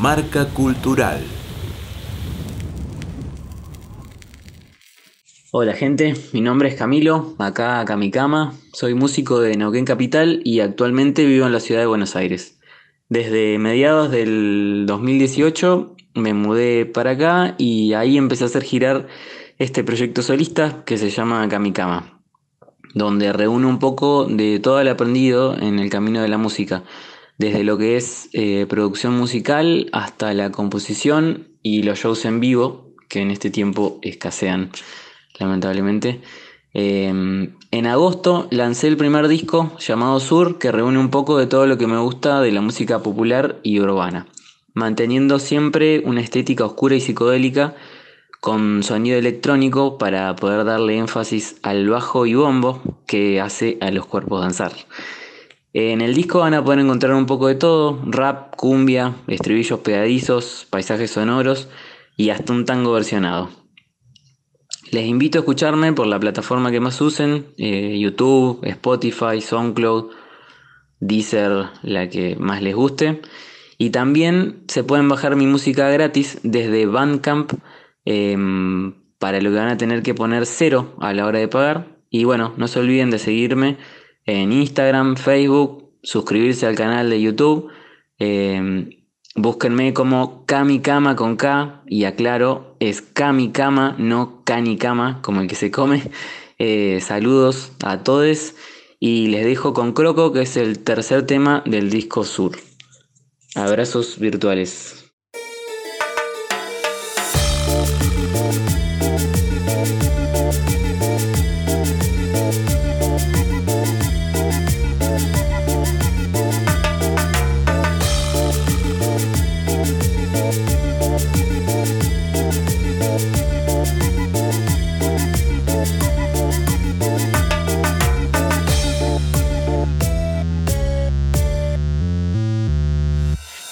Marca Cultural. Hola gente, mi nombre es Camilo, acá Kamikama, soy músico de Neuquén Capital y actualmente vivo en la ciudad de Buenos Aires. Desde mediados del 2018 me mudé para acá y ahí empecé a hacer girar este proyecto solista que se llama Kamikama, donde reúne un poco de todo el aprendido en el camino de la música, desde lo que es eh, producción musical hasta la composición y los shows en vivo, que en este tiempo escasean lamentablemente. Em, en agosto lancé el primer disco llamado Sur, que reúne un poco de todo lo que me gusta de la música popular y urbana, manteniendo siempre una estética oscura y psicodélica con sonido electrónico para poder darle énfasis al bajo y bombo que hace a los cuerpos danzar. En el disco van a poder encontrar un poco de todo, rap, cumbia, estribillos pegadizos, paisajes sonoros y hasta un tango versionado. Les invito a escucharme por la plataforma que más usen, eh, YouTube, Spotify, SoundCloud, Deezer, la que más les guste. Y también se pueden bajar mi música gratis desde Bandcamp, em, para lo que van a tener que poner cero a la hora de pagar. Y bueno, no se olviden de seguirme en Instagram, Facebook, suscribirse al canal de YouTube. Em, Búsquenme como Kamikama con K y aclaro, es Kamikama, no Kanikama, como el que se come. Eh, saludos a todos y les dejo con Croco, que es el tercer tema del disco Sur. Abrazos virtuales.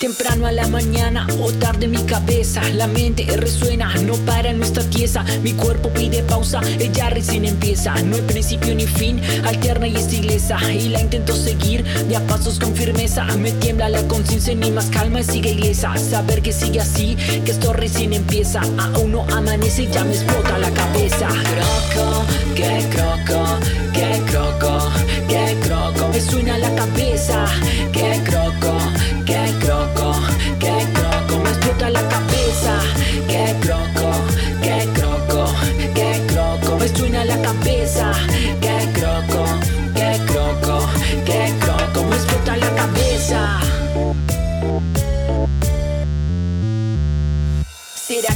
Temprano a la mañana o tarde mi cabeza. La mente resuena, no para, no está tiesa Mi cuerpo pide pausa, ella recién empieza. No hay principio ni fin, alterna y es ilesa Y la intento seguir, de a pasos con firmeza. Me tiembla la conciencia, ni más calma sigue ilesa. Saber que sigue así, que esto recién empieza. Aún no amanece ya me explota la cabeza. Croco, que croco, que croco, que croco. Me suena la cabeza, que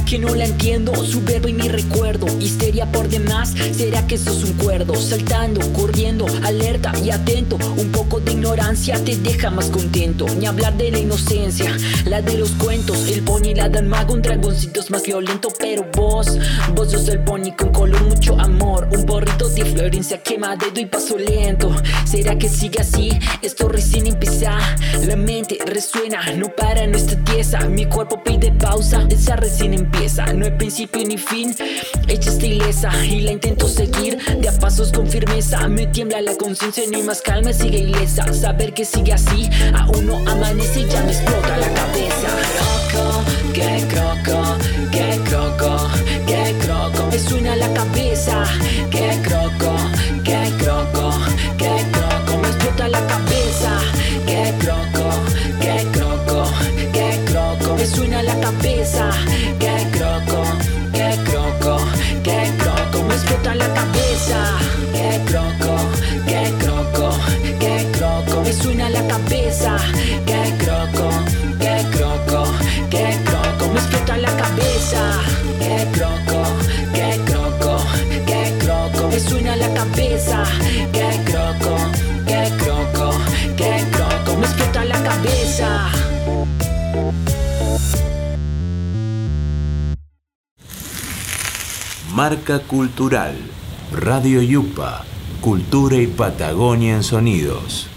que no la entiendo? Su verbo y mi recuerdo Histeria por demás ¿Será que eso es un cuerdo? Saltando, corriendo, alerta y atento Un poco de ignorancia te deja más contento Ni hablar de la inocencia La de los cuentos El pony y la dan mago Un dragoncito es más violento Pero vos, vos sos el pony con color mucho amor Un porrito de Florencia quema dedo y paso lento ¿Será que sigue así? Esto recién empieza La mente resuena No para, no está Mi cuerpo pide pausa Esa recién empieza No hay principio ni fin Ella está ilesa y la intento seguir De a pasos con firmeza. Me tiembla la conciencia No hay más calma, sigue ilesa. Saber que sigue así Aún no amanece y ya me explota la cabeza. Croco, que croco, que croco, que croco Me suena la cabeza. Que croco, la cabeza Que croco, que croco, que croco Me suena la cabeza Que croco, que croco, que croco Me explota la cabeza Marca Cultural. Radio Yupa. Cultura y Patagonia en sonidos.